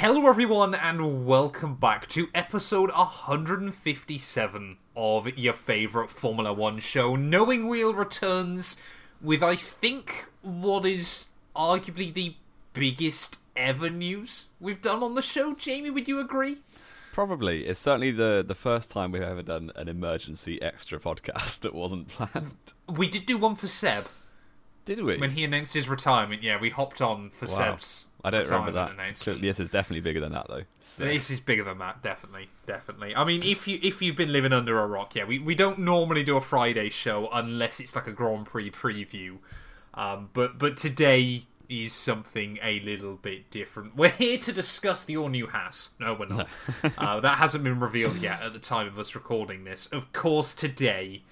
Hello, everyone, and welcome back to episode 157 of your favourite Formula One show. Knowing Wheel returns with, I think, what is arguably the biggest ever news we've done on the show. Jamie, would you agree? Probably. It's certainly the, the first time we've ever done an emergency extra podcast that wasn't planned. We did do one for Seb. Did we? When he announced his retirement, yeah, we hopped on for wow. Seb's. I don't remember that. This is definitely bigger than that, though. So. This is bigger than that, definitely, definitely. I mean, if you if you've been living under a rock, yeah, we, we don't normally do a Friday show unless it's like a Grand Prix preview. Um, but but today is something a little bit different. We're here to discuss the all new Haas. No, we're not. uh, that hasn't been revealed yet at the time of us recording this. Of course, today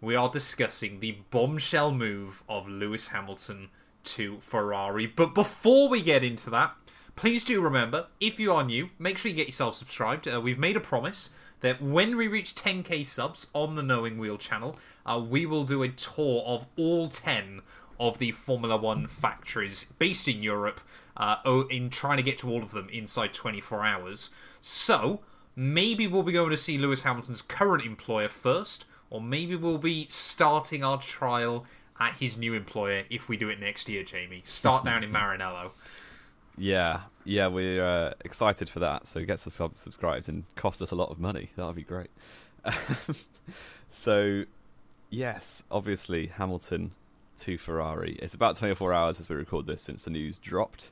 we are discussing the bombshell move of Lewis Hamilton to Ferrari. But before we get into that, please do remember if you are new, make sure you get yourself subscribed. Uh, we've made a promise that when we reach 10k subs on the Knowing Wheel channel, uh, we will do a tour of all 10 of the Formula One factories based in Europe, uh, in trying to get to all of them inside 24 hours. So, maybe we'll be going to see Lewis Hamilton's current employer first, or maybe we'll be starting our trial at his new employer if we do it next year, Jamie. Start down in Maranello. Yeah, yeah, we're uh, excited for that. So get some subscribes and cost us a lot of money. That would be great. so, yes, obviously Hamilton to Ferrari. It's about 24 hours as we record this since the news dropped.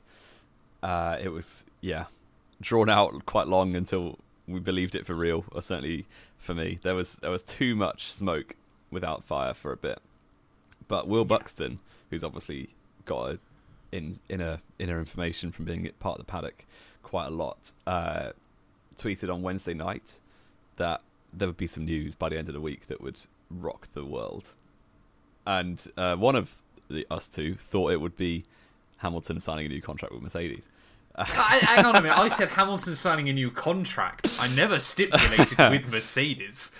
Uh, it was, yeah, drawn out quite long until we believed it for real, or certainly for me. There was there was too much smoke without fire for a bit. But Will yeah. Buxton, who's obviously got a, in inner inner information from being part of the paddock quite a lot, uh, tweeted on Wednesday night that there would be some news by the end of the week that would rock the world and uh, one of the, us two thought it would be Hamilton signing a new contract with Mercedes. I, hang on a minute. I said Hamilton signing a new contract. I never stipulated with Mercedes.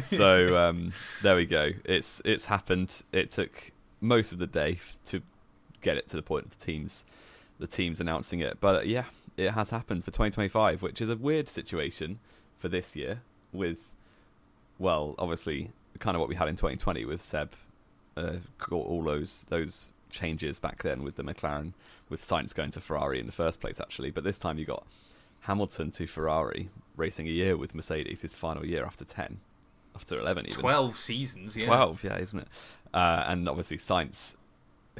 so um, there we go. It's it's happened. It took most of the day to get it to the point of the teams, the teams announcing it. But uh, yeah, it has happened for 2025, which is a weird situation for this year. With well, obviously, kind of what we had in 2020 with Seb uh, all those those changes back then with the McLaren, with Sainz going to Ferrari in the first place, actually. But this time you got Hamilton to Ferrari, racing a year with Mercedes, his final year after 10, after 11 even. 12 seasons, yeah. 12, yeah, isn't it? Uh, and obviously Sainz,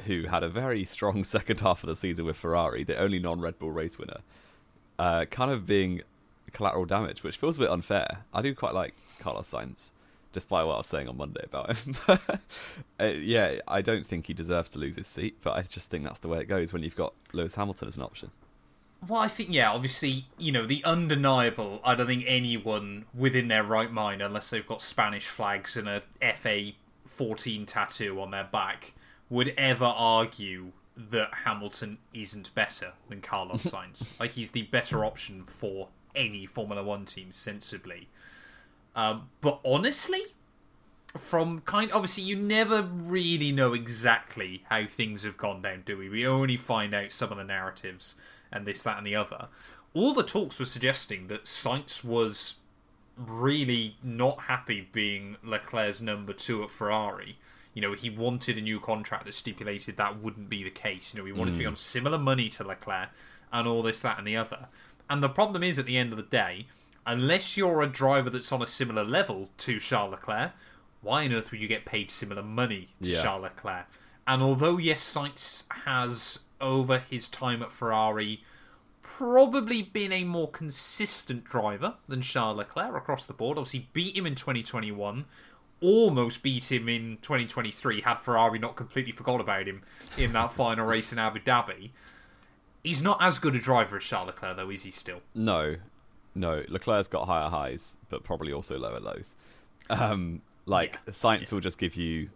who had a very strong second half of the season with Ferrari, the only non Red Bull race winner, uh, kind of being collateral damage, which feels a bit unfair. I do quite like Carlos Sainz despite what I was saying on Monday about him. uh, yeah, I don't think he deserves to lose his seat, but I just think that's the way it goes when you've got Lewis Hamilton as an option. Well, I think, yeah, obviously, you know, the undeniable, I don't think anyone within their right mind, unless they've got Spanish flags and a FA 14 tattoo on their back, would ever argue that Hamilton isn't better than Carlos Sainz. like, he's the better option for any Formula One team, sensibly. Um, but honestly, from kind obviously you never really know exactly how things have gone down, do we? We only find out some of the narratives and this, that, and the other. All the talks were suggesting that Sainz was really not happy being Leclerc's number two at Ferrari. You know, he wanted a new contract that stipulated that wouldn't be the case. You know, he wanted mm. to be mm. on similar money to Leclerc and all this, that, and the other. And the problem is, at the end of the day, unless you're a driver that's on a similar level to Charles Leclerc, why on earth would you get paid similar money to yeah. Charles Leclerc? And although, yes, Sainz has, over his time at Ferrari, probably been a more consistent driver than Charles Leclerc across the board, obviously beat him in 2021, almost beat him in 2023 had Ferrari not completely forgot about him in that final race in Abu Dhabi. He's not as good a driver as Charles Leclerc, though, is he still? No, no, Leclerc's got higher highs, but probably also lower lows. Um, like yeah. Sainz yeah. will just give you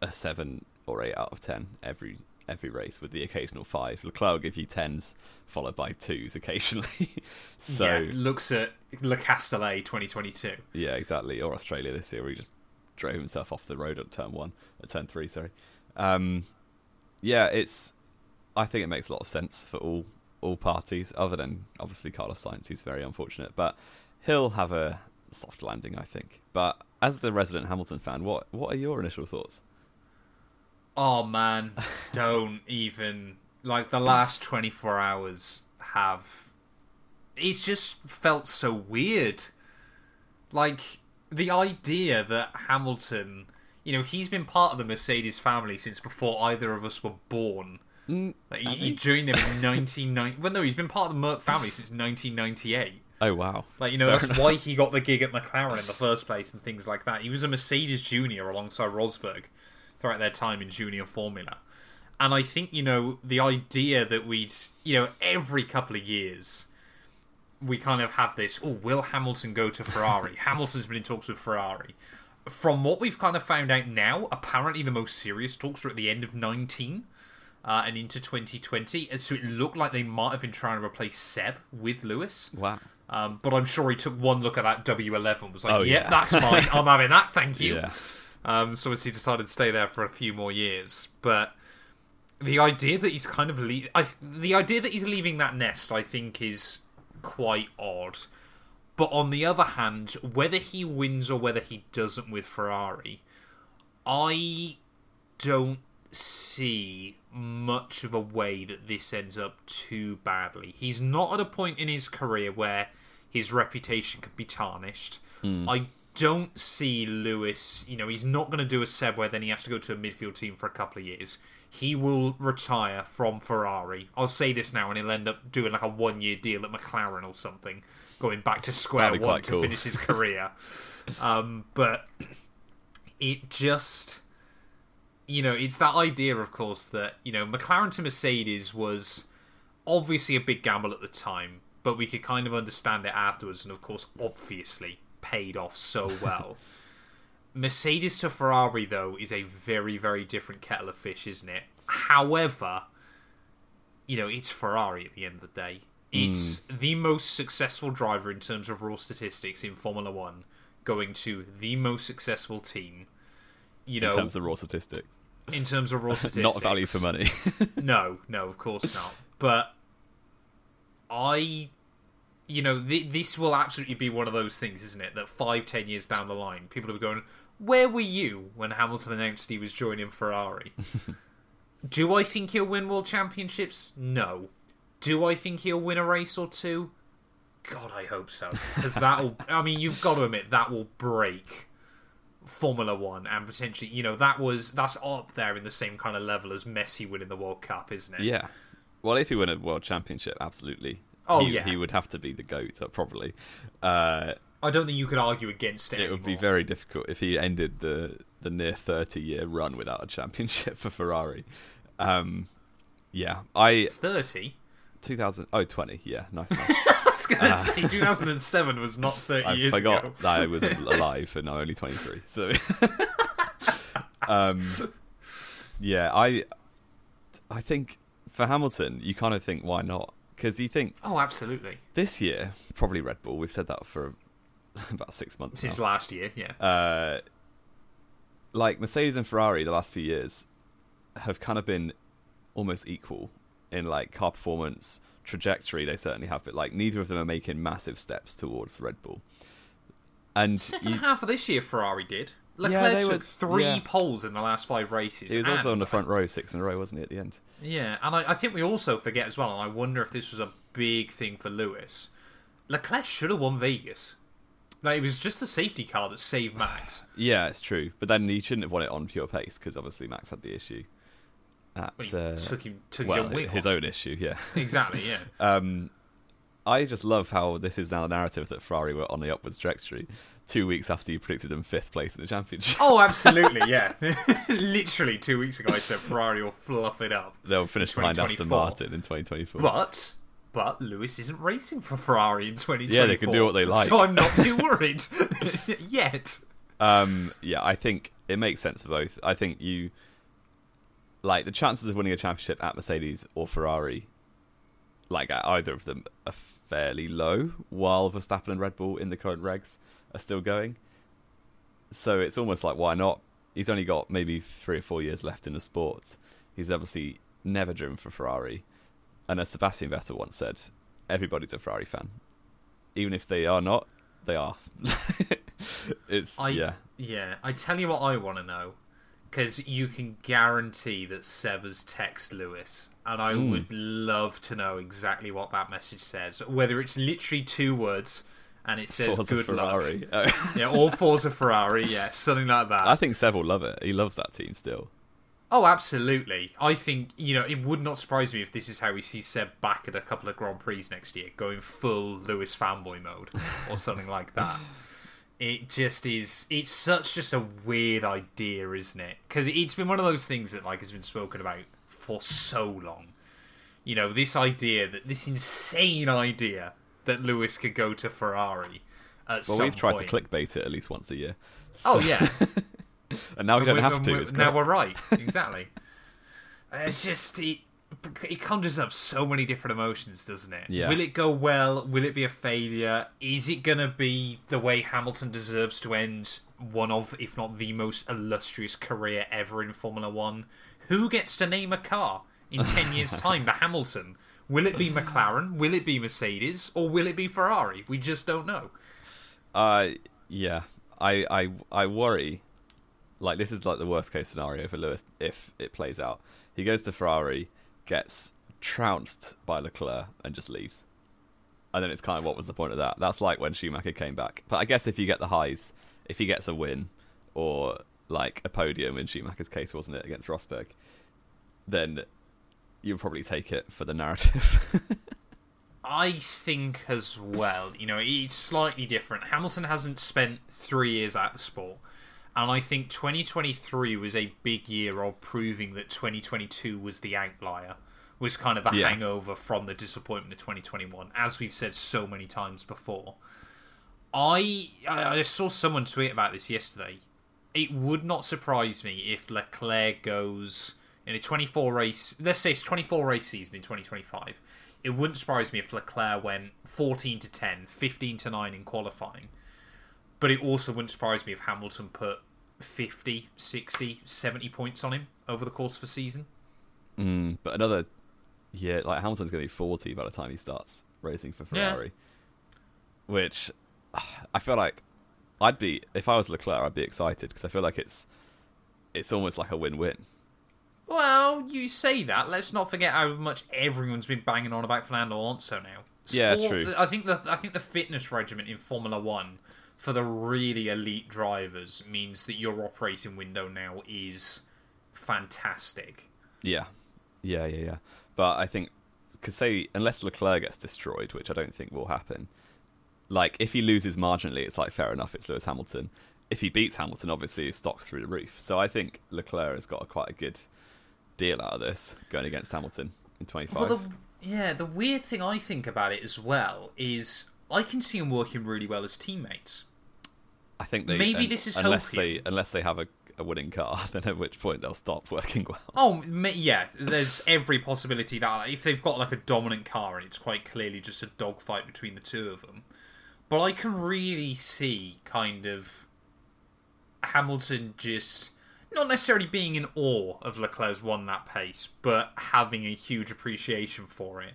a seven or eight out of ten every every race, with the occasional five. Leclerc will give you tens, followed by twos occasionally. so yeah, looks at Le Castellet 2022. Yeah, exactly. Or Australia this year, where he just drove himself off the road at turn one, at turn three. Sorry. Um, yeah, it's. I think it makes a lot of sense for all all parties, other than obviously Carlos Sainz, who's very unfortunate. But he'll have a soft landing, I think. But as the resident Hamilton fan, what what are your initial thoughts? Oh man, don't even like the last 24 hours have it's just felt so weird. Like the idea that Hamilton, you know, he's been part of the Mercedes family since before either of us were born. Mm, Like, he, he? joined them in 1990. Well, no, he's been part of the Merc family since 1998. Oh wow! Like, you know, Fair that's enough. why he got the gig at McLaren in the first place and things like that. He was a Mercedes junior alongside Rosberg throughout their time in junior formula. And I think, you know, the idea that we'd, you know, every couple of years, we kind of have this, oh, will Hamilton go to Ferrari? Hamilton's been in talks with Ferrari. From what we've kind of found out now, apparently the most serious talks are at the end of 19 uh, and into 2020. And so it looked like they might have been trying to replace Seb with Lewis. Wow. Um, but I'm sure he took one look at that W11 and was like, Oh, yeah, yeah. that's mine. I'm having that, thank you. Yeah. Um, so he decided to stay there for a few more years. But the idea that he's kind of le- I, the idea that he's leaving that nest, I think, is quite odd. But on the other hand, whether he wins or whether he doesn't with Ferrari, I don't see much of a way that this ends up too badly. He's not at a point in his career where his reputation can be tarnished. I don't see Lewis, you know, he's not going to do a Seb where then he has to go to a midfield team for a couple of years. He will retire from Ferrari. I'll say this now, and he'll end up doing like a one year deal at McLaren or something, going back to square one to cool. finish his career. um, but it just you know, it's that idea, of course, that, you know, McLaren to Mercedes was obviously a big gamble at the time, but we could kind of understand it afterwards, and of course, obviously paid off so well. Mercedes to Ferrari, though, is a very, very different kettle of fish, isn't it? However, you know, it's Ferrari at the end of the day. Hmm. It's the most successful driver in terms of raw statistics in Formula One, going to the most successful team. You know, in terms of raw statistic, in terms of raw statistics. not value for money. No, no, of course not. But I, you know, th- this will absolutely be one of those things, isn't it? That five, ten years down the line, people will be going, "Where were you when Hamilton announced he was joining Ferrari?" Do I think he'll win world championships? No. Do I think he'll win a race or two? God, I hope so. Because that'll. I mean, you've got to admit that will break Formula One and potentially, you know, that was that's up there in the same kind of level as Messi winning the World Cup, isn't it? yeah. Well, if he win a world championship, absolutely. Oh, he, yeah. he would have to be the goat, uh, probably. Uh, I don't think you could argue against it. it would be very difficult if he ended the the near thirty year run without a championship for Ferrari. Um, yeah, I thirty. 2000 oh 20 yeah nice, nice. I was going to say 2007 was not 30 I years forgot ago. that I was alive and I'm only 23 so um yeah I I think for Hamilton you kind of think why not because you think Oh, absolutely. this year probably Red Bull we've said that for about six months Since last year, yeah. uh, like Mercedes and Ferrari the last few years have kind of been almost equal in like car performance trajectory they certainly have but like neither of them are making massive steps towards Red Bull and Second you, half of this year, Ferrari did. Yeah, Leclerc they took were- three yeah. poles in the last five races. he was also on the front row six in a row wasn't he at the end Yeah, and I, I think we also forget as well, and I wonder if this was a big thing for Lewis. Leclerc should have won Vegas. Like, it was just the safety car that saved Max. yeah it's true but then he shouldn't have won it on pure pace because obviously Max had the issue at Well, uh, took him took well his own his own issue yeah Exactly, yeah. Um, I just love how this is now the narrative that Ferrari were on the upwards trajectory. Two weeks after you predicted them fifth place in the championship, Oh, absolutely, yeah. Literally two weeks ago, I said Ferrari will fluff it up. they'll finish behind Aston Martin in 2024. But but Lewis isn't racing for Ferrari in 2024. Yeah, they can do what they like. So I'm not too worried yet. Um, yeah, I think it makes sense for both. I think you like the chances of winning a championship at Mercedes or Ferrari, like at either of them, are fairly low. While Verstappen and Red Bull in the current regs are still going, so it's almost like why not? He's only got maybe three or four years left in the sport. He's obviously never driven for Ferrari. And as Sebastian Vettel once said, everybody's a Ferrari fan, even if they are not. They are. it's I, yeah. Yeah, I tell you what I want to know. Because you can guarantee that Seba's text Lewis. And I Mm. would love to know exactly what that message says. Whether it's literally two words and it says Forza good luck. Ferrari. Oh. Yeah, or Forza Ferrari, yeah, something like that. I think Seb will love it. He loves that team still. Oh, absolutely. I think, you know, it would not surprise me if this is how we see Seb back at a couple of Grand Prix next year, going full Lewis fanboy mode or something like that. It just is. It's such just a weird idea, isn't it? Because it's been one of those things that like has been spoken about for so long. You know, this idea that this insane idea that Lewis could go to Ferrari. At Well, we've tried point. to clickbait it at least once a year. Oh yeah, and now we don't have to. we're- now we're right. Exactly. uh, just it, it conjures up so many different emotions, doesn't it? Yeah. Will it go well? Will it be a failure? Is it gonna be the way Hamilton deserves to end one of, if not the most illustrious career ever in Formula One? Who gets to name a car in ten years' time? The Hamilton. Will it be McLaren? Will it be Mercedes? Or will it be Ferrari? We just don't know. Uh, yeah, I, I, I worry. Like this is like the worst case scenario for Lewis if it plays out. He goes to Ferrari, gets trounced by Leclerc, and just leaves. And then it's kind of what was the point of that? That's like when Schumacher came back. But I guess if you get the highs, if he gets a win or like a podium in Schumacher's case, wasn't it against Rosberg? Then you'll probably take it for the narrative. I think as well, you know, it's slightly different. Hamilton hasn't spent three years at the sport, and I think 2023 was a big year of proving that 2022 was the outlier, was kind of the Yeah. hangover from the disappointment of 2021, as we've said so many times before. I I I saw someone tweet about this yesterday. It would not surprise me if Leclerc goes in a 24 race, let's say it's 24 race season in 2025. It wouldn't surprise me if Leclerc went 14 to 10, 15 to 9 in qualifying. But it also wouldn't surprise me if Hamilton put 50, 60, 70 points on him over the course of a season. Mm, but another, yeah, like Hamilton's going to be 40 by the time he starts racing for Yeah. Ferrari. Which I feel like I'd be, if I was Leclerc, I'd be excited because I feel like it's it's almost like a win win. Well, you say that. Let's not forget how much everyone's been banging on about Fernando Alonso now. Yeah, true. I think the I think the fitness regimen in Formula One for the really elite drivers means that your operating window now is fantastic. Yeah, yeah, yeah, yeah. But I think, because say, unless Leclerc gets destroyed, which I don't think will happen, like if he loses marginally, it's like fair enough, it's Lewis Hamilton. If he beats Hamilton, obviously his stock's through the roof. So I think Leclerc has got a, quite a good deal out of this going against Hamilton in 25. Well, the, yeah, the weird thing I think about it as well is I can see them working really well as teammates. I think they maybe un- this is unless healthy. they unless they have a, a winning car, then at which point they'll stop working well. Oh, yeah. There's every possibility that like, if they've got like a dominant car and it's quite clearly just a dogfight between the two of them, but I can really see kind of Hamilton just not necessarily being in awe of Leclerc's won that pace, but having a huge appreciation for it.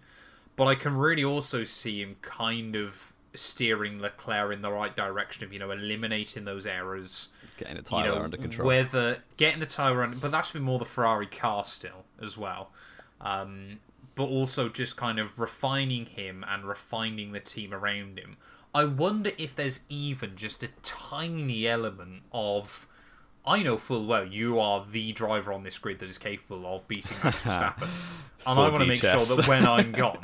But I can really also see him kind of steering Leclerc in the right direction of you know eliminating those errors Getting the you tyre know, under control. Whether getting the tyre under, but that's been more the Ferrari car still as well. Um, but also just kind of refining him and refining the team around him. I wonder if there's even just a tiny element of. I know full well you are the driver on this grid that is capable of beating Max Verstappen, and I want to make sure that when I'm gone,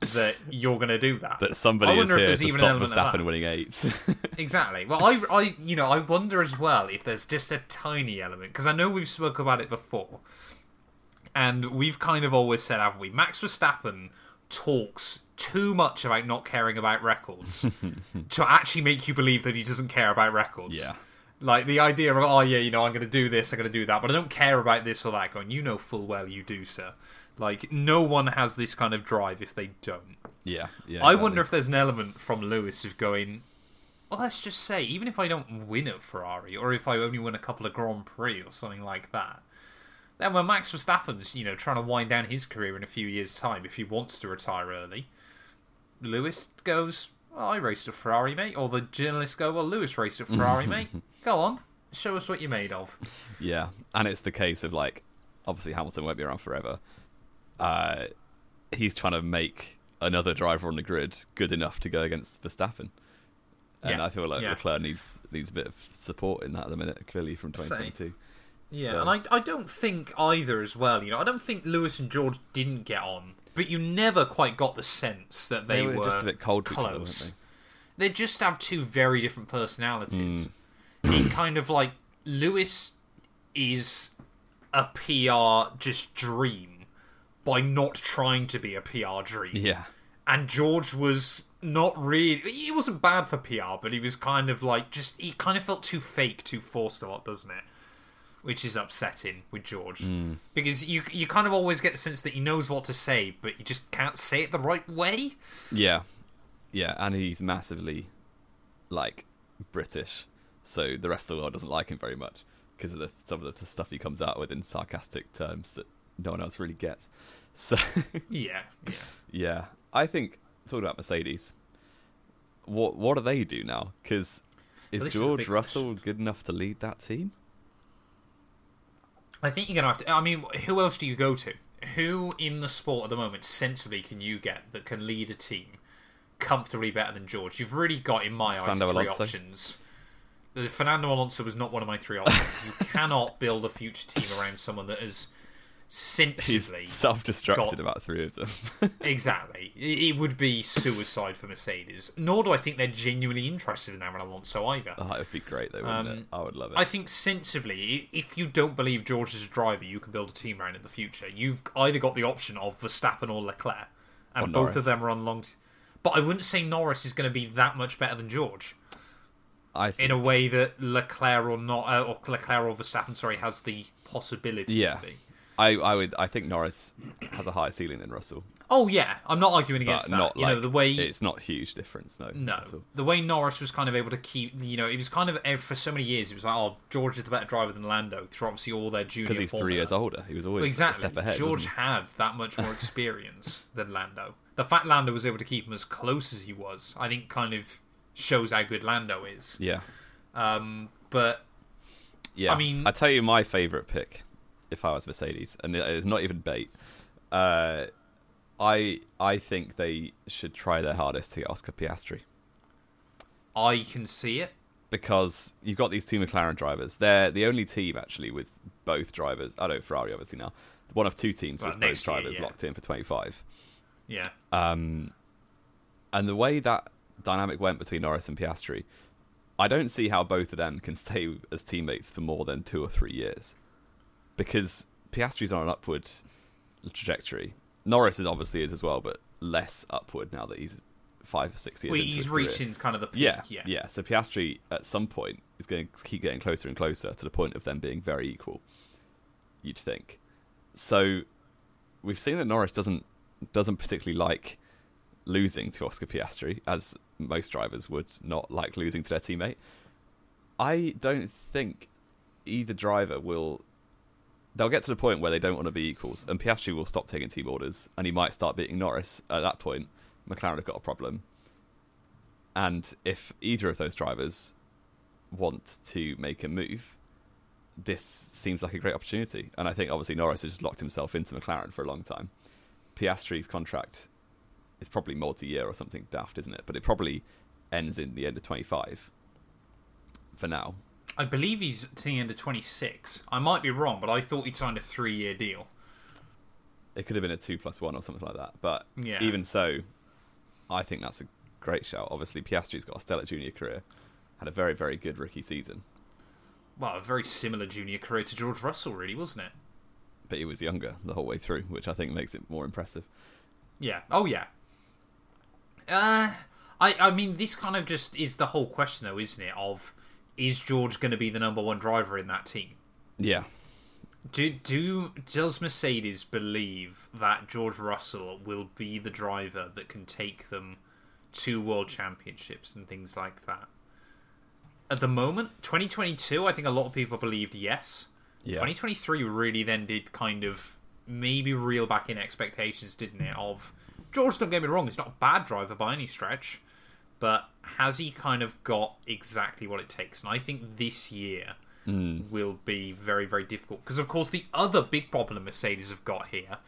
that you're going to do that. that somebody is here to even stop element of that. Verstappen winning eight. Exactly. Well, I, I, you know, I wonder as well if there's just a tiny element because I know we've spoke about it before, and we've kind of always said, haven't we? Max Verstappen talks too much about not caring about records to actually make you believe that he doesn't care about records. yeah. Like the idea of, oh yeah, you know, I'm going to do this, I'm going to do that, but I don't care about this or that. Going, you know full well you do, sir. Like no one has this kind of drive if they don't. Yeah. Yeah. I exactly. wonder if there's an element from Lewis of going, well, let's just say, even if I don't win at Ferrari, or if I only win a couple of Grand Prix or something like that, Then when Max Verstappen's, you know, trying to wind down his career in a few years' time, if he wants to retire early, Lewis goes, well, I raced a Ferrari, mate. Or the journalists go, well, Lewis raced a Ferrari, mate. Go on, show us what you're made of. Yeah, and it's the case of like, obviously Hamilton won't be around forever. Uh, he's trying to make another driver on the grid good enough to go against Verstappen. And Yeah, I feel like yeah. Leclerc needs needs a bit of support in that at the minute, clearly from 2022. Yeah, So- and I, I don't think either as well. You know, I don't think Lewis and George didn't get on, but you never quite got the sense that they, They were just a bit cold each other, close. they just have two very different personalities. Hmm. It kind of like Lewis is a PR just dream by not trying to be a PR dream, Yeah, and George was not really. He wasn't bad for PR, but he was kind of like just. He kind of felt too fake, too forced a lot, doesn't it? Which is upsetting with George Hmm. because you you kind of always get the sense that he knows what to say, but he just can't say it the right way. yeah, yeah, and he's massively like British, so the rest of the world doesn't like him very much because of the, some of the stuff he comes out with in sarcastic terms that no one else really gets. So. Yeah, yeah. Yeah, I think talking about Mercedes, what what do they do now? Because is Well, this is the George Russell question. good enough to lead that team? I think you're gonna have to. I mean, who else do you go to? Who in the sport at the moment sensibly can you get that can lead a team comfortably better than George? You've really got, in my eyes, Fernando three Alonso. options. The Fernando Alonso was not one of my three options. you cannot build a future team around someone that is He's sensibly self-destructed got- about three of them. exactly. It would be suicide for Mercedes. Nor do I think they're genuinely interested in Aaron Alonso either. oh, it would be great, though, wouldn't Um, it? I would love it. I think sensibly, if you don't believe George is a driver, you can build a team around in the future. You've either got the option of Verstappen or Leclerc, and Or both Norris. of them are on long. T- but I wouldn't say Norris is going to be that much better than George I think, in a way that Leclerc or not, uh, or Leclerc or Verstappen, sorry, has the possibility Yeah. to be. I, I would. I think Norris has a higher ceiling than Russell, Oh yeah, I'm not arguing against that. not you like know the way it's not a huge difference. No, No, the way Norris was kind of able to keep, you know, it was kind of for so many years. It was like, oh, George is the better driver than Lando through obviously all their junior. because he's three years older. He was always exactly. a step ahead. George had that much more experience than Lando. The fact Lando was able to keep him as close as he was, I think, kind of shows how good Lando is. Yeah, Um, but yeah. I mean- I tell you my favorite pick, if I was Mercedes, and it's not even bait. Uh, I I think they should try their hardest to get Oscar Piastri. I can see it. because you've got these two McLaren drivers. They're the only team actually with both drivers. I know Ferrari obviously now. One of two teams Well, with both next year, drivers yeah. locked in for 25. Yeah, Um, and the way that dynamic went between Norris and Piastri, I don't see how both of them can stay as teammates for more than two or three years. Because Piastri's on an upward trajectory. Norris is obviously is as well, but less upward now that he's five or six years well, into he's his career. reaching kind of the peak. Yeah, Yeah, yeah, So Piastri at some point is going to keep getting closer and closer to the point of them being very equal. You'd think. So we've seen that Norris doesn't doesn't particularly like losing to Oscar Piastri, as most drivers would not like losing to their teammate. I don't think either driver will. They'll get to the point where they don't want to be equals, and Piastri will stop taking team orders, and he might start beating Norris. At that point, McLaren have got a problem. And if either of those drivers want to make a move, this seems like a great opportunity. And I think obviously Norris has just locked himself into McLaren for a long time. Piastri's contract is probably multi-year or something daft, isn't it? But it probably ends in the end of 25 for now. I believe he's to the end of 26. I might be wrong, but I thought he signed a three-year deal. It could have been a two plus one or something like that. But Yeah. even so, I think that's a great shout. Obviously, Piastri's got a stellar junior career, had a very, very good rookie season, Well, a very similar junior career to George Russell, really, wasn't it? but he was younger the whole way through, which I think makes it more impressive. Yeah. Oh yeah. Uh, I I mean, this kind of just is the whole question, though, isn't it? Of is George going to be the number one driver in that team? Yeah, Do do does Mercedes believe that George Russell will be the driver that can take them to world championships and things like that? At the moment, 2022, I think a lot of people believed yes. Yeah. 2023 really then did kind of maybe reel back in expectations, didn't it? Of George, don't get me wrong, he's not a bad driver by any stretch, but has he kind of got exactly what it takes? And I think this year mm. will be very, very difficult. Because, of course, the other big problem Mercedes have got here,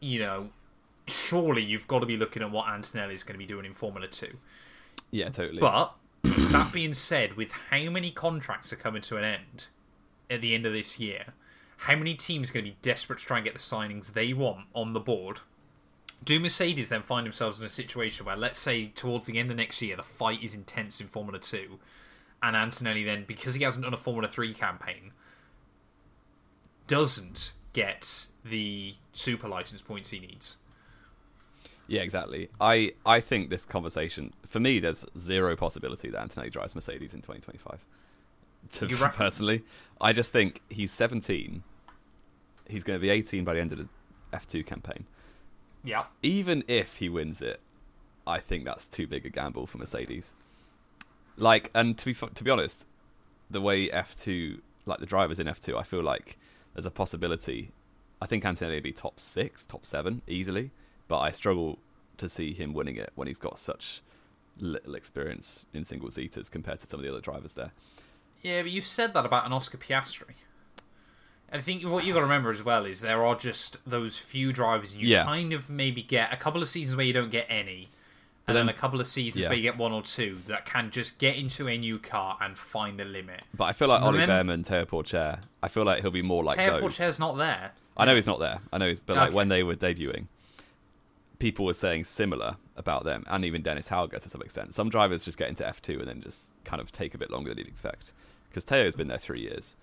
you know, surely you've got to be looking at what Antonelli is going to be doing in Formula 2. Yeah, totally. But that being said, with how many contracts are coming to an end at the end of this year, how many teams are going to be desperate to try and get the signings they want on the board? Do Mercedes then find themselves in a situation where, let's say, towards the end of next year, the fight is intense in Formula 2, and Antonelli then, because he hasn't done a Formula 3 campaign, doesn't get the super license points he needs? Yeah, exactly. I, I think this conversation, for me, there's zero possibility that Antonelli drives Mercedes in 2025. To, You reckon? personally, I just think he's 17. He's going to be 18 by the end of the F2 campaign. Yeah. Even if he wins it, I think that's too big a gamble for Mercedes. Like, and to be to be honest, the way F2, like the drivers in F2, I feel like there's a possibility. I think Antonelli would be top six, top seven easily, but I struggle to see him winning it when he's got such little experience in single seaters compared to some of the other drivers there. Yeah, but you've said that about an Oscar Piastri. I think what you've got to remember as well is there are just those few drivers, and you Yeah. kind of maybe get a couple of seasons where you don't get any, and then, then- a couple of seasons yeah. where you get one or two that can just get into a new car and find the limit. But I feel like Ollie Remem- Bearman, Teo Pourchaire, I feel like he'll be more like Teo. Pourchaire's not there. I know he's not there. I know he's, but like Okay. when they were debuting, people were saying similar about them, and even Dennis Hauger to some extent. Some drivers just get into F two and then just kind of take a bit longer than you'd expect. Because Teo's been there three years.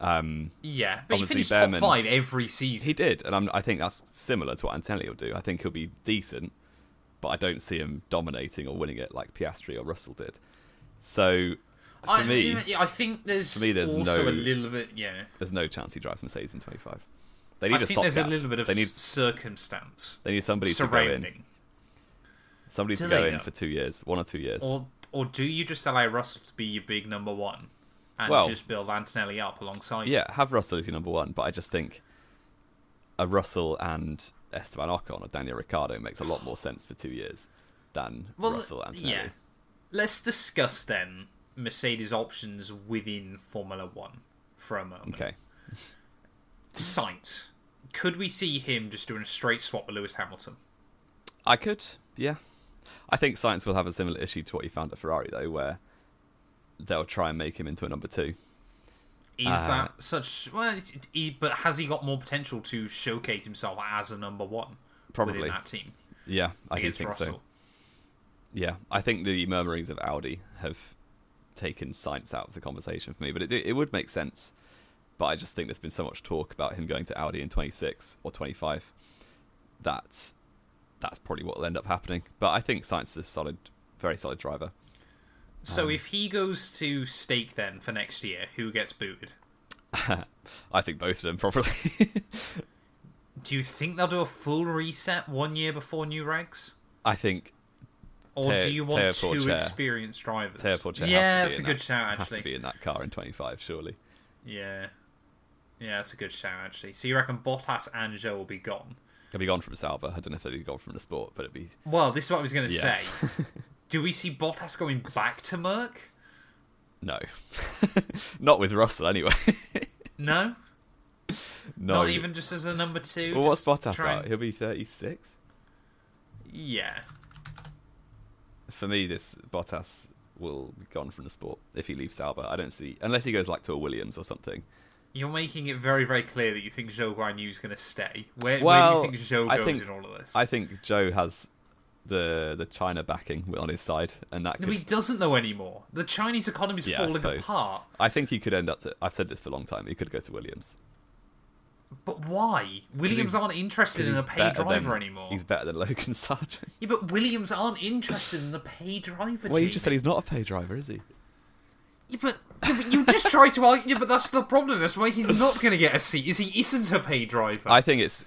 Um, Yeah, but he finished Bearman- top five every season. he did, and I'm, I think that's similar to what Antonelli will do. I think he'll be decent, but I don't see him dominating or winning it like Piastri or Russell did. So for I, me, I think there's, for me, there's also no- a little bit. Yeah, there's no chance he drives Mercedes in 25. They need I a think there's stopgap. a little bit of they need circumstance they need somebody to go in. Somebody Do to go in though? for two years, one or two years. Or or do you just allow Russell to be your big number one and Well- just build Antonelli up alongside? Yeah, have Russell as your number one, but I just think a Russell and Esteban Ocon or Daniel Ricciardo makes a lot more sense for two years than Well, Russell Antonelli. yeah. Let's discuss then Mercedes options within Formula One for a moment. Okay. Sainz. Could we see him just doing a straight swap with Lewis Hamilton? I could, yeah. I think Sainz will have a similar issue to what he found at Ferrari, though, where they'll try and make him into a number two. Is Uh, that such? Well, he, but has he got more potential to showcase himself as a number one Probably. within that team Yeah, I do think Russell? so. Yeah, I think the murmurings of Audi have taken Sainz out of the conversation for me, but it it would make sense. But I just think there's been so much talk about him going to Audi in 26 or 25 that that's probably what will end up happening. But I think Sainz is a solid, very solid driver. So Um, if he goes to Stake then for next year, who gets booted? I think both of them probably. Do you think they'll do a full reset one year before new regs? I think Or Teo- do you want two Pourchaire. experienced drivers? Yeah, has that's to be a good that, shout, has to be in that car in 25, surely. Yeah. Yeah, that's a good shout, actually. So you reckon Bottas and Zhou will be gone? He'll be gone from Sauber. I don't know if they'll be gone from the sport, but it'd be Well, this is what I was going to Yeah. say. do we see Bottas going back to Merc? no, not with Russell anyway. No? no, Not even just as a number two? Well, what's Bottas at? and- He'll be 36. Yeah. For me, this Bottas will be gone from the sport if he leaves Sauber. I don't see unless he goes like to a Williams or something. You're making it very, very clear that you think Zhou Guanyu's going to stay. Where, Well, where do you think Zhou goes think- in all of this? I think Zhou has the the China backing on his side, and that No, could. he doesn't though anymore. The Chinese economy's Yeah, I falling suppose. apart. I think he could end up. To, I've said this for a long time. He could go to Williams. But why? Williams aren't interested in a paid driver than- anymore. He's better than Logan Sargent. Yeah, but Williams aren't interested in the paid driver. Well, you just said he's not a pay driver, is he? Yeah, but, yeah, but you just tried to argue. Yeah, but that's the problem. That's why he's not going to get a seat. Is he isn't a paid driver? I think it's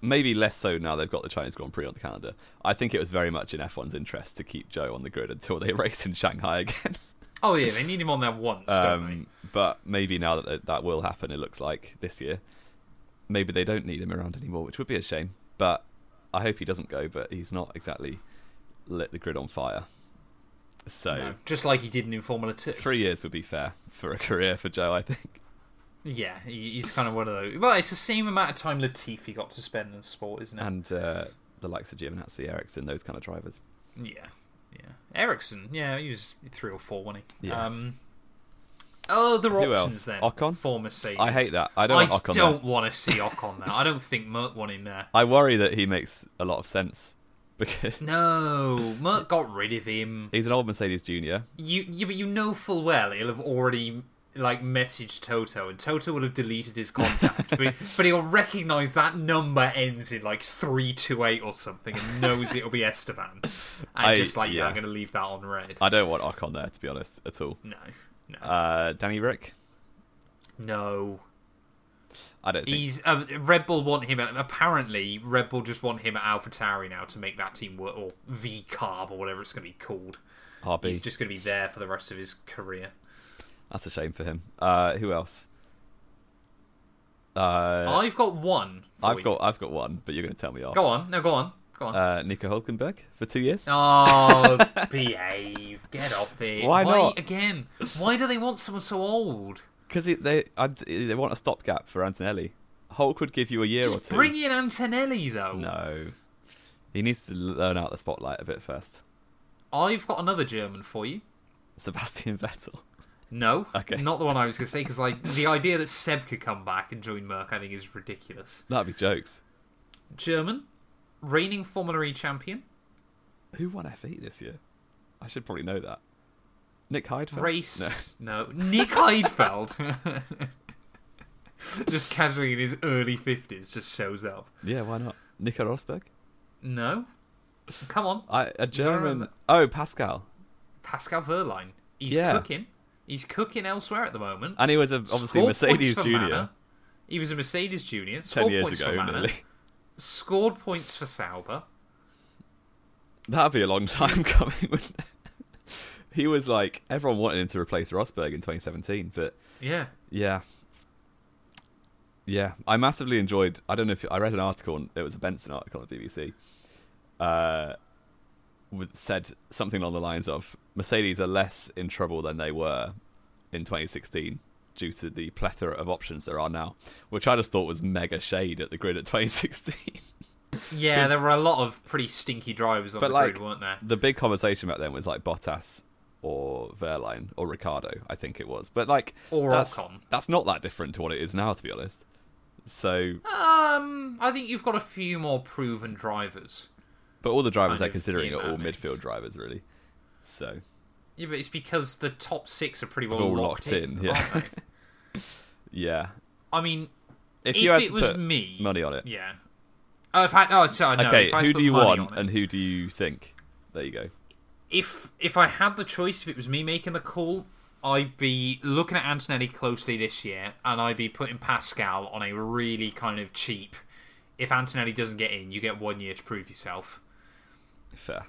maybe less so now they've got the Chinese Grand Prix on the calendar. I think it was very much in F1's interest to keep Zhou on the grid until they race in Shanghai again. Oh yeah, they need him on there once, don't Um, but maybe now that that will happen, it looks like this year, maybe they don't need him around anymore, which would be a shame. But I hope he doesn't go. But he's not exactly lit the grid on fire. So? No, just like he did in Formula Two. three years would be fair for a career for Zhou, I think. Yeah, he's kind of one of those. Well, it's the same amount of time Latifi got to spend in sport, isn't it? And uh, the likes of Giovinazzi, Ericsson, those kind of drivers. Yeah, yeah. Ericsson, yeah, he was three or four, wasn't he? Yeah. Um, other Who options else? then. Ocon? for Mercedes. I hate that. I don't I want Ocon don't there. want to see Ocon there. I don't think Merc want him there. I worry that he makes a lot of sense because No, Merc got rid of him. he's an old Mercedes junior. You, you, but you know full well he'll have already like message Toto, and Toto will have deleted his contact, but, but he'll recognise that number ends in like three two eight or something, and knows it'll be Esteban, and I- just like yeah, yeah. I'm going to leave that on red. I don't want Ocon there, to be honest, at all. no, no, Uh, Danny Rick? no. I don't think. He's uh, Red Bull want him. At, apparently, Red Bull just want him at AlphaTauri now to make that team work, or V Carb or whatever it's going to be called. RB. He's just going to be there for the rest of his career. That's a shame for him. Uh, who else? Uh, I've got one. I've you. got I've got one, but you're going to tell me off. Go on. No, go on. Go on. Uh, Nico Hulkenberg for two years. Oh, behave. Get off it. Why not? Again, why do they want someone so old? Because they I'd, they want a stopgap for Antonelli. Hulk would give you a year or Just two. bring in Antonelli, though. No, he needs to learn out the spotlight a bit first. I've got another German for you. Sebastian Vettel. No, Okay. not the one I was going to say, because like the idea that Seb could come back and join Merc, I think is ridiculous. That'd be jokes. German, reigning Formula E champion, Who won F8 this year? I should probably know that. Nick Heidfeld. race. No, Nick Heidfeld. just casually in his early fifties, just shows up. Yeah, why not? Nico Rosberg. No, come on, I, a German. Oh, Pascal. Pascal Wehrlein. He's Yeah. cooking. He's cooking elsewhere at the moment. And he was a, obviously Scored Mercedes junior Manor. He was a Mercedes junior. ten Scored years points ago, nearly. Scored points for Sauber. That'd be a long time coming. Wouldn't it? He was like everyone wanted him to replace Rosberg in 2017, but Yeah. yeah, yeah. I massively enjoyed. I don't know if I read an article. on- It was a Benson article on the BBC. Uh, with, said something along the lines of Mercedes are less in trouble than they were in 2016 due to the plethora of options there are now, which I just thought was mega shade at the grid at 2016. yeah, there were a lot of pretty stinky drivers on But the like grid, weren't there? the big conversation back then was like Bottas or Wehrlein or Ricciardo, I think it was. But like Or that's, Ocon. that's not that different to what it is now, to be honest. So, Um, I think you've got a few more proven drivers. But all the drivers Kind they're considering are all midfield drivers, really. So Yeah, but it's because the top six are pretty well all locked, locked in. in, yeah. yeah, I mean, if, if, you had it to was put me, money on it, yeah. Oh, if I, oh, sorry, no, okay, if I had who do you want and who do you think? There you go. if if I had the choice, if it was me making the call, I'd be looking at Antonelli closely this year, and I'd be putting Pascal on a really kind of cheap. If Antonelli doesn't get in, you get one year to prove yourself. Fair.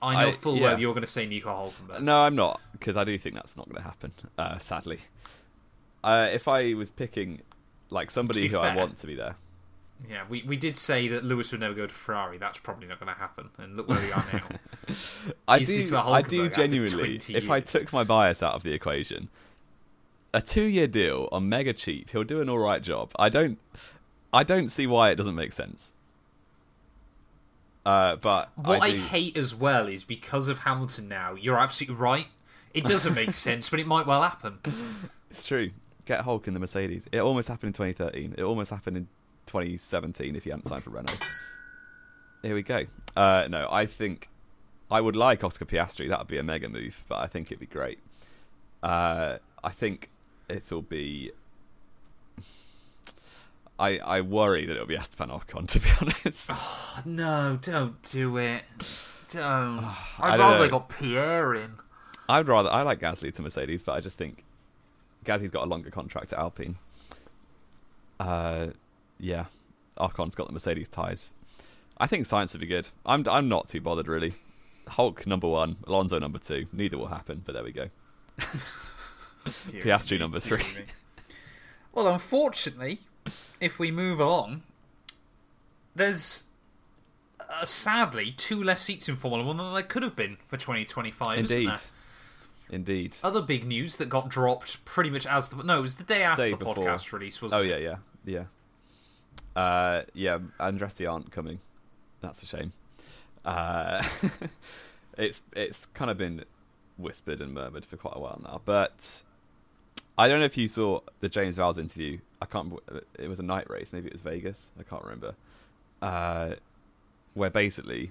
I know I- full yeah. well you're going to say Nico Hulkenberg. No, I'm not because I do think that's not going to happen. Uh, sadly, uh, if I was picking like somebody who I want to be there, Yeah, we, we did say that Lewis would never go to Ferrari. That's probably not going to happen. And look where we are now. I do. I do genuinely. 20 If I took my bias out of the equation, a two-year deal on mega cheap, he'll do an all right job. I don't. I don't see why it doesn't make sense. Uh, but What I, do, hate as well is because of Hamilton now, you're absolutely right. It doesn't make sense, but it might well happen. It's true. Get Hulk in the Mercedes. It almost happened in 2013. It almost happened in 2017 if he hadn't signed for Renault. Here we go. Uh, no, I think I would like Oscar Piastri. That would be a mega move, but I think it'd be great. Uh, I think it'll be. I I worry that it'll be Esteban Ocon. To be honest, No, don't do it. Don't. I I'd rather know. got Pierre in. I'd rather I like Gasly to Mercedes, but I just think Gasly's got a longer contract at Alpine. Uh, yeah, Ocon's got the Mercedes ties. I think Sainz would be good. I'm I'm not too bothered really. Hulk number one, Alonso number two. Neither will happen, but there we go. Piastri me, number three. Well, unfortunately, if we move along, there's uh, sadly two less seats in Formula One than there could have been for 2025. isn't Indeed. Indeed. Other big news that got dropped pretty much as the no, it was the day after Day the before. podcast release. Was Oh yeah, yeah, yeah. Uh, yeah, Andretti aren't coming. That's a shame. Uh, it's it's kind of been whispered and murmured for quite a while now, but I don't know if you saw the James Vowles interview. I can't. It was a night race. Maybe it was Vegas. I can't remember. Uh, where basically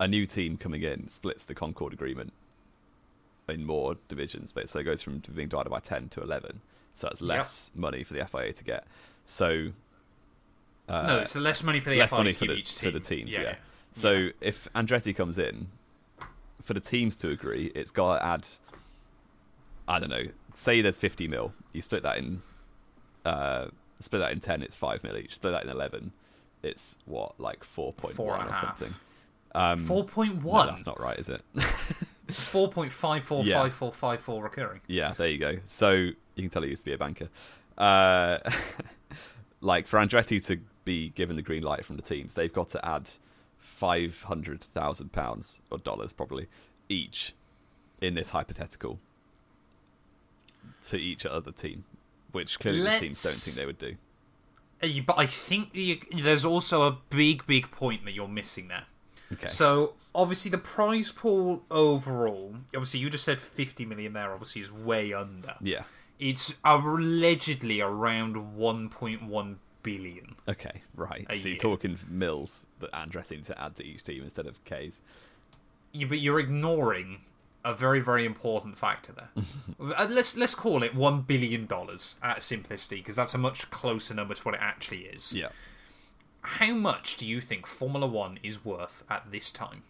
a new team coming in splits the Concord agreement in more divisions, but so it goes from being divided by ten to eleven. So that's Yep. less money for the FIA to get. So uh, no, it's less money for the less FIA money to for the for the teams. Yeah, Yeah. So if Andretti comes in, for the teams to agree, it's got to add. I don't know. Say there's 50 mil. You split that in. Uh, split that in 10. It's five mil each. Split that in 11. It's what like 4.1 Four or something. Um, four point no, that's not right, is it? Four point five four Yeah. five four five four recurring. Yeah, there you go. So you can tell he used to be a banker. Uh, like for Andretti to be given the green light from the teams, they've got to add five hundred thousand pounds or dollars probably each in this hypothetical to each other team, which clearly the teams don't think they would do. Uh, But I think the, there's also a big, big point that you're missing there. Okay. So obviously the prize pool overall, obviously you just said 50 million there. Obviously is way under. yeah. It's allegedly around 1.1 billion. Okay. Right. So you're talking mills that Andretti to add to each team instead of K's. Yeah, but you're ignoring a very, very important factor there. Uh, let's let's call it one billion dollars at simplicity, because that's a much closer number to what it actually is. Yeah. How much do you think Formula One is worth at this time?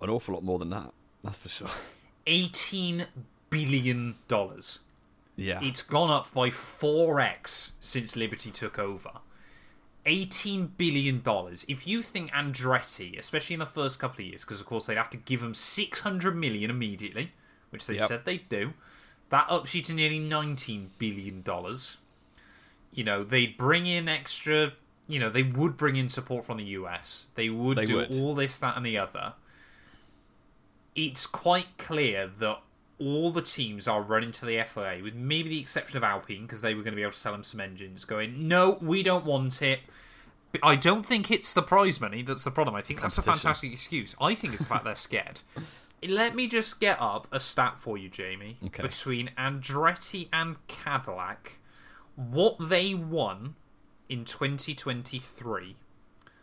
An awful lot more than that. That's for sure. Eighteen billion dollars. Yeah. It's gone up by 4x since Liberty took over. $18 billion. If you think Andretti, especially in the first couple of years, because of course they'd have to give them 600 million immediately, which they Yep. said they'd do, that ups you to nearly $19 billion. You know, they'd bring in extra, you know, they would bring in support from the US. They would They do would. all this, that, and the other. It's quite clear that all the teams are running to the FIA, with maybe the exception of Alpine, because they were going to be able to sell them some engines, going, no, we don't want it. But I don't think it's the prize money that's the problem. I think that's a fantastic excuse. I think it's the fact they're scared. Let me just get up a stat for you, Jamie. Okay. Between Andretti and Cadillac, what they won in 2023.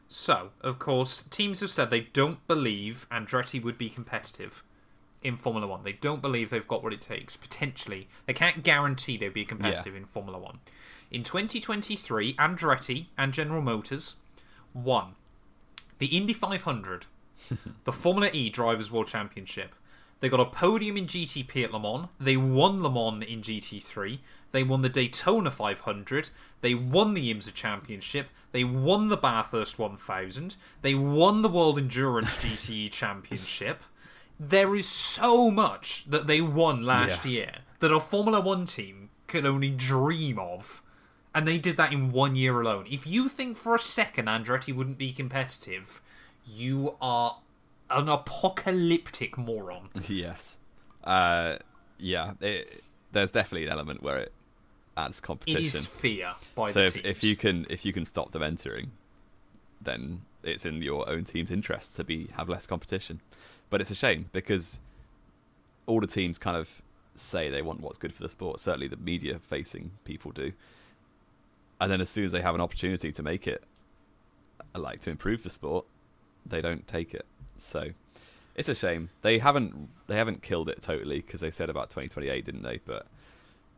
So, of course, teams have said they don't believe Andretti would be competitive in Formula One. They don't believe they've got what it takes. Potentially, they can't guarantee they'd be competitive in Formula One. In 2023, Andretti and General Motors won the Indy 500, the Formula E Drivers' World Championship. They got a podium in GTP at Le Mans. They won Le Mans in GT3. They won the Daytona 500. They won the IMSA Championship. They won the Bathurst 1000. They won the World Endurance GTE Championship. There is so much that they won last Yeah. year that a Formula One team could only dream of. And they did that in one year alone. If you think for a second Andretti wouldn't be competitive, you are an apocalyptic moron. yes. Uh, yeah. It, there's definitely an element where it adds competition. is fear by so the if, teams. if you can if you can stop them entering, then it's in your own team's interest to be have less competition. But it's a shame because all the teams kind of say they want what's good for the sport. Certainly, the media facing people do. And then as soon as they have an opportunity to make it, uh, like to improve the sport, they don't take it. So it's a shame. They haven't they haven't killed it totally because they said about 2028, didn't they? But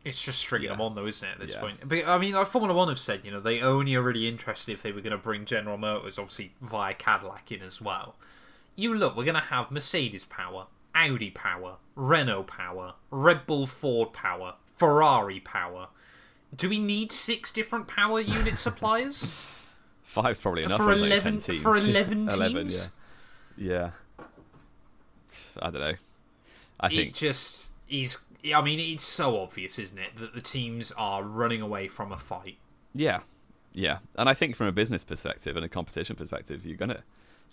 It's just stringing Yeah. them on, though, isn't it? At this Yeah. point, but I mean, like Formula One have said, you know, they only are really interested if they were going to bring General Motors, obviously via Cadillac, in as well. You look, we're going to have Mercedes power, Audi power, Renault power, Red Bull Ford power, Ferrari power. Do we need six different power unit suppliers? five's probably enough For for, 11 10 teams. for 11 11, teams? yeah. Yeah. I don't know. I it think just he's. I mean, it's so obvious, isn't it, that the teams are running away from a fight. Yeah, yeah, and I think from a business perspective and a competition perspective, you're gonna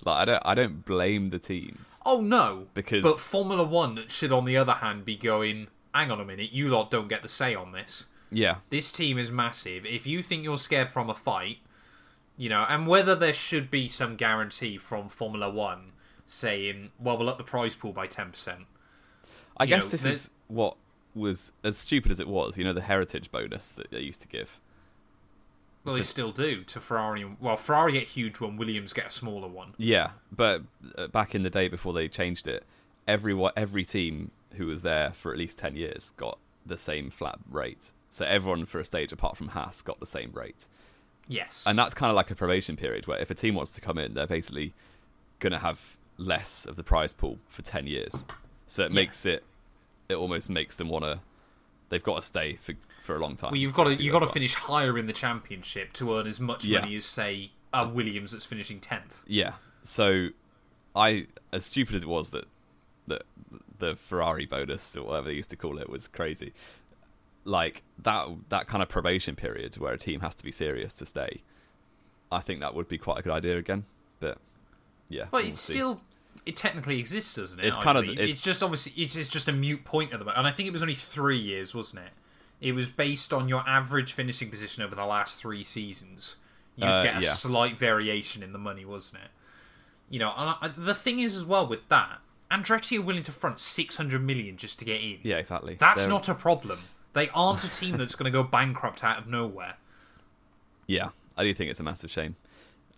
like I don't I don't blame the teams. Oh no, Because- but Formula One should, on the other hand, be going. Hang on a minute, you lot don't get the say on this. Yeah, This team is massive. If you think you're scared from a fight, you know, and whether there should be some guarantee from Formula One saying, "Well, we'll up the prize pool by ten percent." I You guess know, this there's- is what was as stupid as it was. You know, the heritage bonus that they used to give. Well, they still do to Ferrari. Well, Ferrari get huge one. Williams get a smaller one. Yeah, but uh, back in the day before they changed it, every every team who was there for at least ten years got the same flat rate. So everyone for a stage apart from Haas got the same rate, Yes, and that's kind of like a probation period where if a team wants to come in, they're basically going to have less of the prize pool for ten years. So it Yeah. makes it, it almost makes them want to. They've got to stay for for a long time. well, you've got to you've got to finish higher in the championship to earn as much Yeah. money as say a Williams that's finishing tenth. Yeah. So, I as stupid as it was that that the Ferrari bonus or whatever they used to call it was crazy. Like that that kind of probation period where a team has to be serious to stay. I think that would be quite a good idea again. But yeah, But we'll it's see. still it technically exists, doesn't it? It's I kind of it's, it's, just obviously it's, it's just a mute point at the moment, and I think it was only three years, wasn't it? It was based on your average finishing position over the last three seasons. You'd Uh, get a yeah. slight variation in the money, wasn't it? You know, and I, the thing is as well with that, Andretti are willing to front six hundred million just to get in. yeah, exactly. That's They're- not a problem. They aren't a team that's going to go bankrupt out of nowhere. Yeah, I do think it's a massive shame,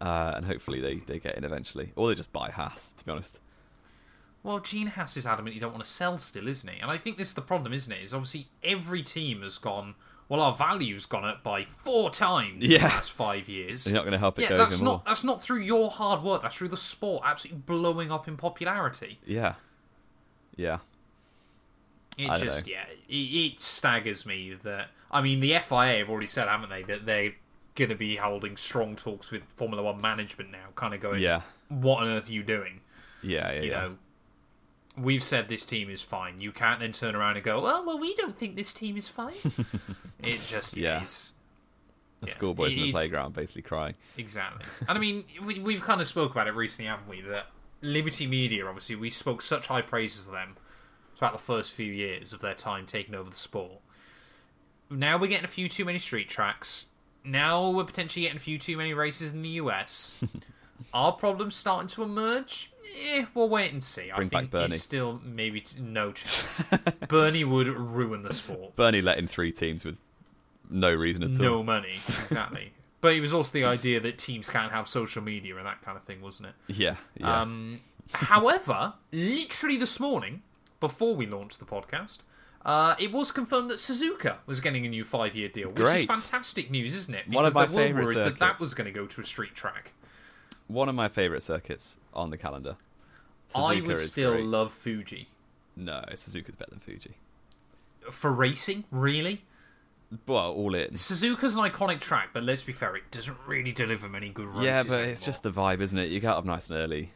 uh, and hopefully they they get in eventually, or they just buy Haas. To be honest. Well, Gene Haas is adamant you don't want to sell still, isn't he? And I think this is the problem, isn't it? Is obviously every team has gone. Well, our value's gone up by four times in the Yeah. last five years. You're not going to help it yeah, go that's not more. that's not through your hard work. That's through the sport absolutely blowing up in popularity. Yeah. Yeah. It I just yeah, it, it staggers me that I mean the FIA have already said, haven't they, that they're going to be holding strong talks with Formula One management now, kind of going, Yeah. what on earth are you doing? Yeah. Yeah. you yeah. know, we've said this team is fine. You can't then turn around and go, well, well, we don't think this team is fine. it just Yeah. is. the yeah, schoolboys in the playground basically crying. Exactly. And I mean, we, we've kind of spoke about it recently, haven't we? That Liberty Media, obviously, we spoke such high praises of them throughout the first few years of their time taking over the sport. Now we're getting a few too many street tracks. Now we're potentially getting a few too many races in the US. Are problems starting to emerge? Eh, we'll wait and see. I Bring back Bernie. it's still maybe t- no chance. Bernie would ruin the sport. Bernie let in three teams with no reason at all. No money, exactly. But it was also the idea that teams can't have social media and that kind of thing, wasn't it? Yeah, yeah. Um, however, literally this morning, before we launched the podcast, uh, it was confirmed that Suzuka was getting a new five-year deal, which is fantastic news, isn't it? One of Because my favourite worries that that was going to go to a street track. One of my favourite circuits on the calendar. I Suzuka would is still great. love Fuji No, Suzuka's better than Fuji. for racing. Really, Well, all in. Suzuka's an iconic track, but let's be fair, it doesn't really deliver many good races. Yeah, but it's just the vibe, isn't it? You get up nice and early.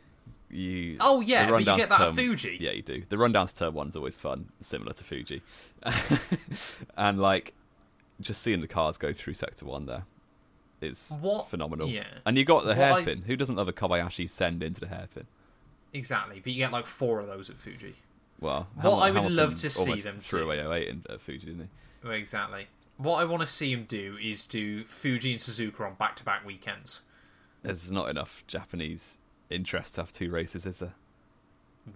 You Oh, yeah, but you get that at Fuji. Yeah, you do. The rundown to turn one's always fun, similar to Fuji, and like just seeing the cars go through sector one there is What- phenomenal. yeah. And you got the What I- hairpin. Who doesn't love a Kobayashi send into the hairpin? exactly. But you get like four of those at Fuji. Well, What I would Hamilton love to see them threw do- away 08 in uh, Fuji, didn't he? Exactly. What I want to see him do is do Fuji and Suzuka on back-to-back weekends. There's not enough Japanese interest to have two races, is there?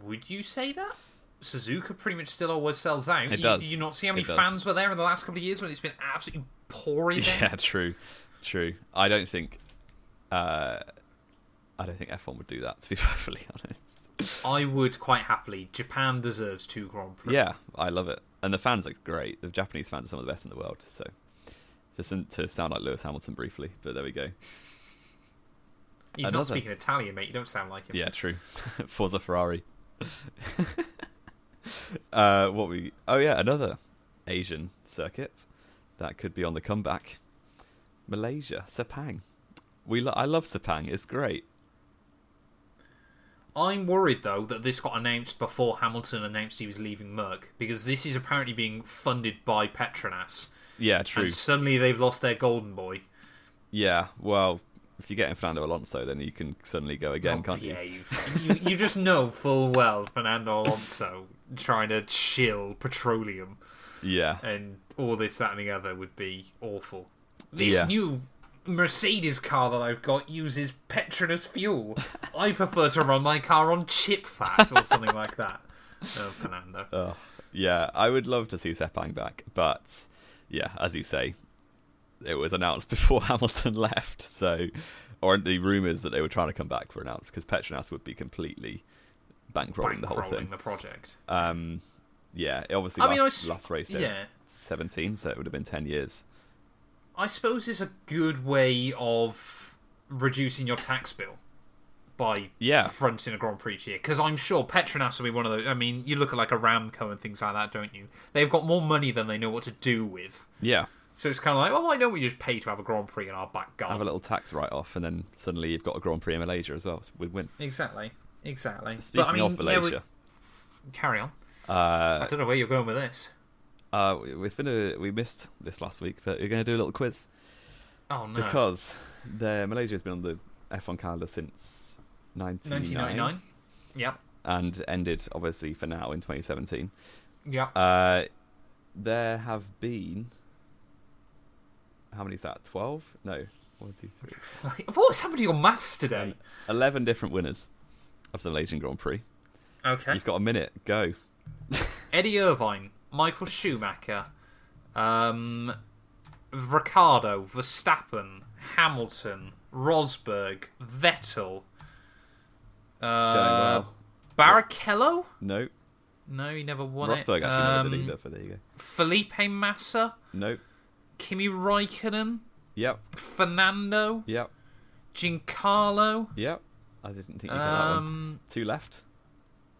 Would you say that? Suzuka pretty much still always sells out. It you, does. Do you not see how many fans were there in the last couple of years when it's been absolutely pouring down? Yeah, true, true. I don't think, uh, I don't think F1 would do that. To be perfectly honest. I would quite happily. Japan deserves two Grand Prix. Yeah, I love it, and the fans are great. The Japanese fans are some of the best in the world. So, just to sound like Lewis Hamilton briefly, but there we go. He's Another- not speaking Italian, mate. You don't sound like him. Yeah, true. Forza Ferrari. uh, what we? Oh yeah, another Asian circuit that could be on the comeback. Malaysia, Sepang. We lo- I love Sepang. It's great. I'm worried though that this got announced before Hamilton announced he was leaving Merc because this is apparently being funded by Petronas, Yeah, true. and suddenly they've lost their golden boy. Yeah, well, if you get in Fernando Alonso, then you can suddenly go again, Oh, can't you? you? You just know full well Fernando Alonso trying to chill petroleum Yeah, and all this, that, and the other would be awful. This Yeah. new Mercedes car that I've got uses Petronas fuel. I prefer to run my car on chip fat or something like that. Oh, Fernando. Oh, yeah, I would love to see Sepang back, but yeah, as you say, it was announced before Hamilton left, so or the rumours that they were trying to come back were announced because Petronas would be completely bankrolling the whole thing. the project. Um, yeah, it obviously I last, mean, I s- last race there, Yeah. seventeen, so it would have been ten years. I suppose it's a good way of reducing your tax bill by Yeah. fronting a Grand Prix year. Because I'm sure Petronas will be one of those. I mean, you look at like Aramco and things like that, don't you? They've got more money than they know what to do with. Yeah, So it's kind of like, well, why don't we just pay to have a Grand Prix in our back garden? have a little tax write off, and then suddenly you've got a Grand Prix in Malaysia as well. It's a win-win. Exactly. Exactly. Speaking but I mean, of yeah, we- Malaysia, carry on. uh, I don't know where you're going with this. uh, it's been a we missed this last week, but we're going to do a little quiz. Oh no. because the Malaysia has been on the F1 calendar since 1999 1999. Yep. and ended obviously for now in 2017. Yep. Uh, there have been how many is that? 12? No, one, two, three. What's happened to your maths today? 11 different winners of the Malaysian Grand Prix. Okay. You've got a minute. Go. Eddie Irvine, Michael Schumacher, um, Ricciardo, Verstappen, Hamilton, Rosberg, Vettel, uh, well. Barrichello. No, No, he never won Rosberg it. actually never did Um, either. But there you go. Felipe Massa, No. Kimi Raikkonen, Yep. Fernando, Yep. Giancarlo, Yep. I didn't think you got that one. um, Two left.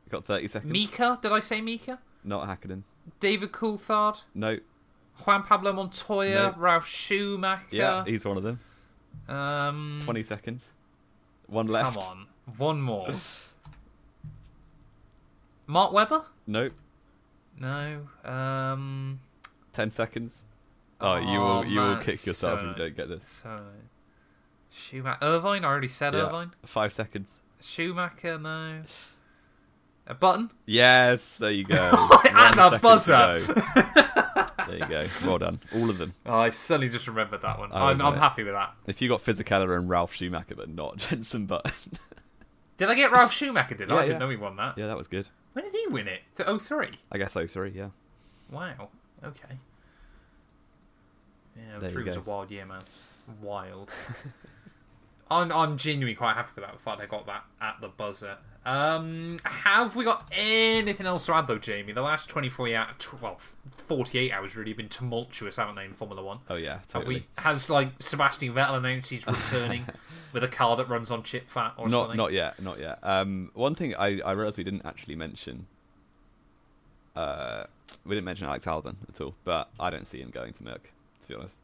You got 30 seconds. Mika. Did I say Mika? Not Hakkinen. David Coulthard, No. Juan Pablo Montoya, No. Ralf Schumacher. Yeah, he's one of them. Um, 20 seconds. One left. Come on, one more. Mark Webber? No. No. Um. 10 seconds. Oh, you Oh, will you will kick yourself so if you don't get this. So. Schumacher. Irvine. I already said Yeah. Irvine. Five seconds. Schumacher. No. A button. Yes, there you go. The second buzzer. there you go. Well done. All of them. Oh, I suddenly just remembered that one. Oh, I'm, I'm happy with that. If you got Fisichella and Ralf Schumacher, but not Jenson Button. Did I get Ralf Schumacher? Did I? Yeah, I didn't know he won that. yeah, that was good. When did he win it? Th- 03? I guess 03, yeah. Wow. Okay. Yeah, There you 03 was a wild year, man. Wild. I'm I'm genuinely quite happy with that. The fact I got that at the buzzer. Um, have we got anything else to add though, Jamie? The last 24 hours, well, 48 hours really been tumultuous, haven't they, in Formula One? Oh, yeah, Have totally. we has like Sebastian Vettel announced he's returning with a car that runs on chip fat or Not something? not yet, not yet. Um, one thing I, I realised we didn't actually mention. Uh, we didn't mention Alex Albon at all, but I don't see him going to Merc, to be honest.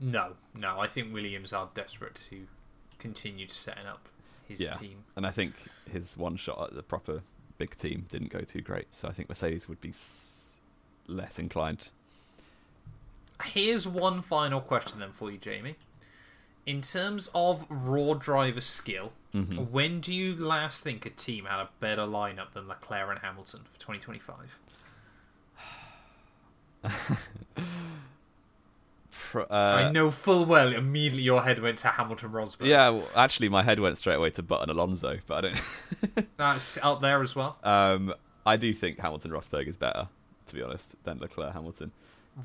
No, no. I think Williams are desperate to continue setting up his Yeah. team. And I think his one shot at the proper big team didn't go too great, so I think Mercedes would be less inclined. Here's one final question then for you, Jamie. In terms of raw driver skill, Mhm. when do you last think a team had a better lineup than Leclerc and Hamilton for 2025? Pro- uh, I know full well immediately your head went to Hamilton Rosberg. Yeah, well, actually, my head went straight away to Button Alonso, but I don't. That's out there as well. um, I do think Hamilton Rosberg is better, to be honest, than Leclerc Hamilton.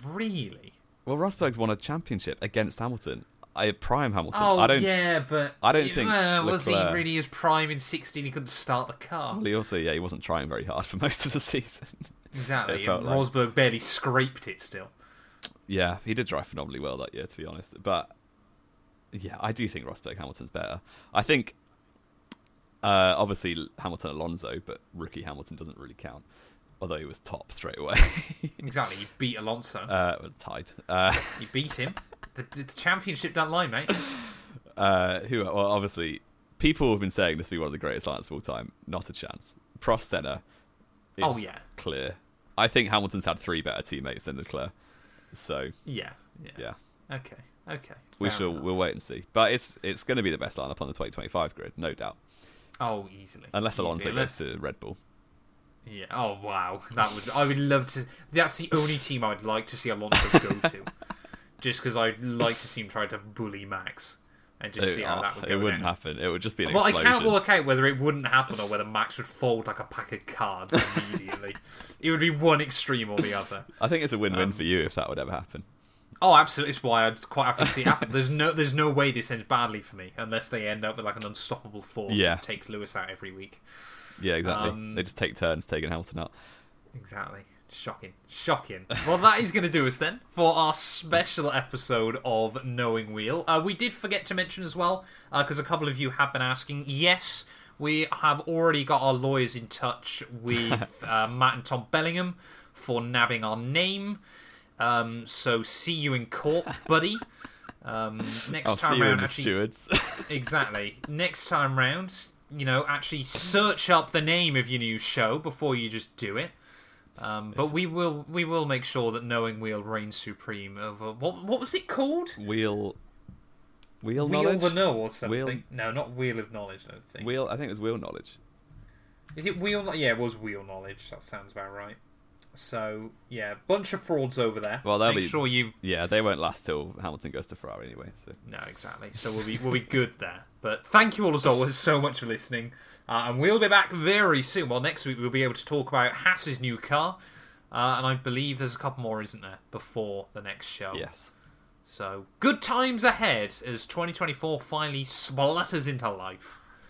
Really? Well, Rosberg's won a championship against Hamilton. I prime Hamilton. Oh, I don't. yeah, but I don't think uh, was he really his prime in 16? He couldn't start the car. Well, he also, yeah, he wasn't trying very hard for most of the season. Exactly. And like- Rosberg barely scraped it still. Yeah, he did drive phenomenally well that year, to be honest. But yeah, I do think Rosberg Hamilton's better. I think uh, obviously Hamilton Alonso, but rookie Hamilton doesn't really count. Although he was top straight away, Exactly. You beat Alonso. uh, tied. Uh, You beat him. The, the championship don't lie, mate. uh, who? Well, obviously people have been saying this to be one of the greatest lineups of all time. Not a chance. Prost Senna. is Oh, yeah. clear. I think Hamilton's had three better teammates than Leclerc. So Yeah, yeah. yeah, Okay, okay. we shall enough. we'll wait and see. But it's it's going to be the best lineup on the 2025 grid, no doubt. Oh, easily. Unless Alonso Unless- goes to Red Bull. Yeah. Oh wow, that would I would love to. That's the only team I'd like to see Alonso go to, just because I'd like to see him try to bully Max and just see how Oh, that would it wouldn't down. happen. It would just be an Well, I can't work out whether it wouldn't happen or whether Max would fold like a pack of cards immediately. it would be one extreme or the other. I think it's a win-win Um, for you if that would ever happen. Oh, absolutely. It's why I'd quite happy to see it happen. There's no, there's no way this ends badly for me unless they end up with like an unstoppable force Yeah. that takes Lewis out every week. Yeah, exactly. um, they just take turns taking Hamilton out. Exactly. Shocking. Shocking. Well, that is going to do us then for our special episode of Knowing Wheel. Uh, we did forget to mention as well, because a couple of you have been asking. Yes, we have already got our lawyers in touch with uh, Matt and Tom Bellingham for nabbing our name. Um, so see you in court, buddy. Um, next I'll time see you in round, actually, stewards. Exactly. Next time round, you know, actually search up the name of your new show before you just do it. Um, but we will we will make sure that knowing wheel reigns supreme over what what was it called? wheel, wheel, Wheel knowledge. the know or something? Wheel- No, not wheel of knowledge. I don't think. Wheel. I think it was wheel knowledge. Is it wheel? Yeah, it was wheel knowledge. That sounds about right. So yeah, bunch of frauds over there. Well, they'll make be- sure you Yeah, they won't last till Hamilton goes to Ferrari anyway. So No, exactly. So we'll be we'll be good there. But thank you all as always so much for listening, uh, and we'll be back very soon. Well, next week we'll be able to talk about Haas's new car, uh, and I believe there's a couple more, isn't there, before the next show? yes, So good times ahead as 2024 finally splutters into life.